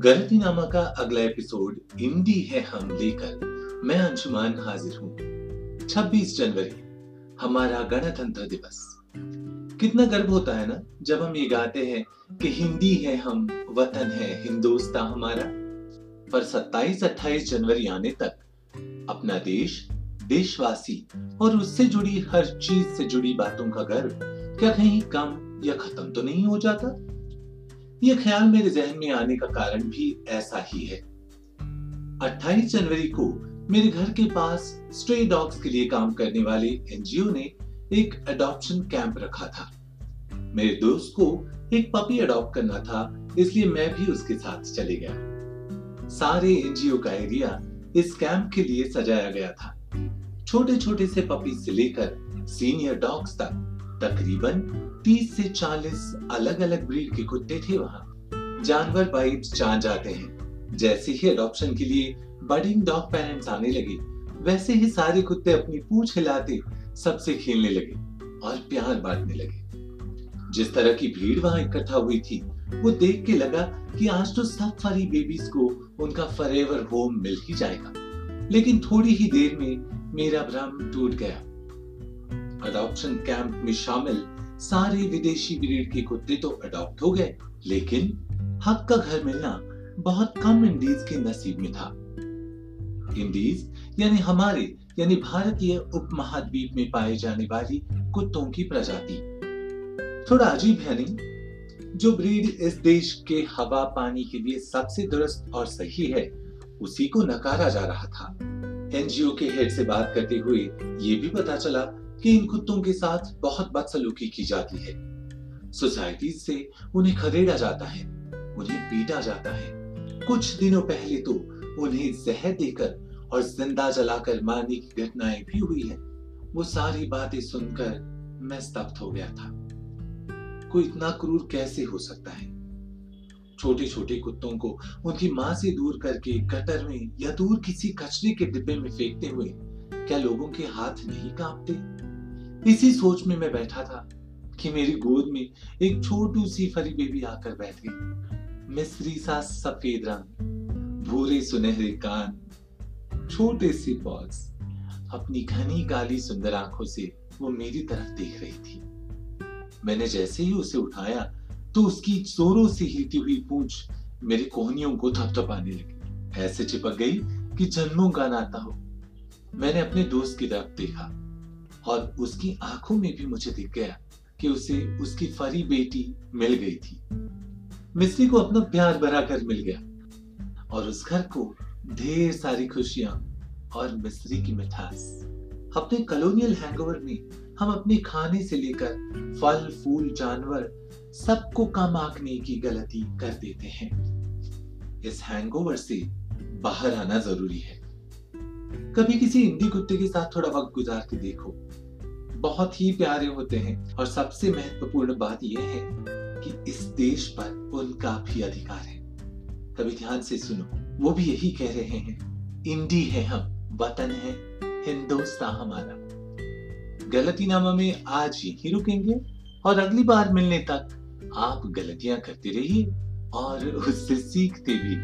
गलतीनामा का अगला एपिसोड इंडी है हम लेकर। मैं अंशुमान हाजिर हूँ। 26 जनवरी, हमारा गणतंत्र दिवस। कितना गर्व होता है ना, जब हम ये गाते हैं कि हिंदी है हम, वतन है हिंदुस्तान हमारा। पर 27-28 जनवरी आने तक अपना देश, देशवासी और उससे जुड़ी हर चीज़ से जुड़ी बातों का गर्व क्या कहीं कम या खत्म तो नहीं हो जाता? यह ख्याल मेरे जहन में आने का कारण भी ऐसा ही है। 28 जनवरी को मेरे घर के पास स्ट्रे डॉग्स के लिए काम करने वाले एनजीओ ने एक अडॉप्शन कैंप रखा था। मेरे दोस्त को एक पपी अडॉप्ट करना था, इसलिए मैं भी उसके साथ चले गया। सारे एनजीओ का एरिया इस कैंप के लिए सजाया गया था। छोटे छोटे से पपी से लेकर सीनियर डॉग्स तक तकरीबन 30 से 40 अलग अलग ब्रीड के कुत्ते थे वहाँ। जानवर बाइट्स जान जाते हैं। जैसे ही अडॉप्शन के लिए बडिंग डॉग पेरेंट्स आने लगे, वैसे ही सारे कुत्ते अपनी पूछ हिलाते सबसे खेलने लगे और प्यार बांटने लगे। जिस तरह की भीड़ वहाँ इकट्ठा हुई थी, वो देख के लगा कि आज तो सब फरी बेबीज को उनका फरेवर होम मिल ही जाएगा। लेकिन थोड़ी ही देर में मेरा भ्रम टूट गया। अडॉप्शन कैंप में शामिल सारे विदेशी ब्रीड के कुत्ते तो अडॉप्ट हो गए, लेकिन हक का घर मिलना बहुत कम इंडीज के नसीब में था। इंडीज यानी हमारे, यानी भारतीय उपमहाद्वीप में पाए जाने वाली कुत्तों की प्रजाति। थोड़ा अजीब है नहीं? जो ब्रीड इस देश के हवा पानी के लिए सबसे दुरुस्त और सही है, उसी को नकारा जा रहा था। एनजीओ के हेड से बात करते हुए ये भी पता चला कि इन कुत्तों के साथ बहुत बदसलूकी की जाती है। सोसाइटी से उन्हें खदेड़ा जाता है, उन्हें पीटा जाता है। कुछ दिनों पहले तो उन्हें जहर देकर और ज़िंदा जलाकर मारने की घटनाएँ भी हुई है। वो सारी बातें सुनकर मैं स्तब्ध हो गया था। कोई इतना क्रूर कैसे हो सकता है? छोटे छोटे कुत्तों को उनकी माँ से दूर करके गटर में या दूर किसी कचरे के डिब्बे में फेंकते हुए क्या लोगों के हाथ नहीं कांपते? इसी सोच में मैं बैठा था कि मेरी गोद में एक छोटू सी फरी बेबी आकर बैठ गई। मिस्री सा सफ़ेद रंग, भूरे सुनहरे कान, छोटे से पॉज अपनी घनी काली सुंदर आँखों से वो मेरी तरफ़ देख रही थी। मैंने जैसे ही उसे उठाया तो उसकी जोरों से हिलती हुई पूंछ मेरी कोहनियों को थपथपाने लगी। ऐसे चिपक गई कि जन्मों का नाता हो। मैंने अपने दोस्त की तरफ़ देखा। और उसकी आँखों में भी मुझे दिख गया कि उसे, उसकी फरी बेटी मिल गई थी। मिस्री को अपना प्यार भरा कर मिल गया और उस घर को ढेर सारी खुशियाँ और मिस्री की मिठास। अपने कॉलोनियल हैंगओवर में हम अपने खाने से लेकर फल, फूल, जानवर सबको कम आंकने की गलती कर देते हैं। इस हैंगओवर से बाहर आना ज़रूरी है। कभी किसी इंडी कुत्ते के साथ थोड़ा वक्त गुजार के देखो। बहुत ही प्यारे होते हैं। और सबसे महत्वपूर्ण बात यह है कि इस देश पर उनका भी अधिकार है। कभी ध्यान से सुनो, वो भी यही कह रहे हैं, इंडी है हम, वतन है, हिंदुस्तान हमारा। गलतीनामा में आज यही रुकेंगे और अगली बार मिलने तक आप गलतियाँ करते रहिए और उससे सीखते भी।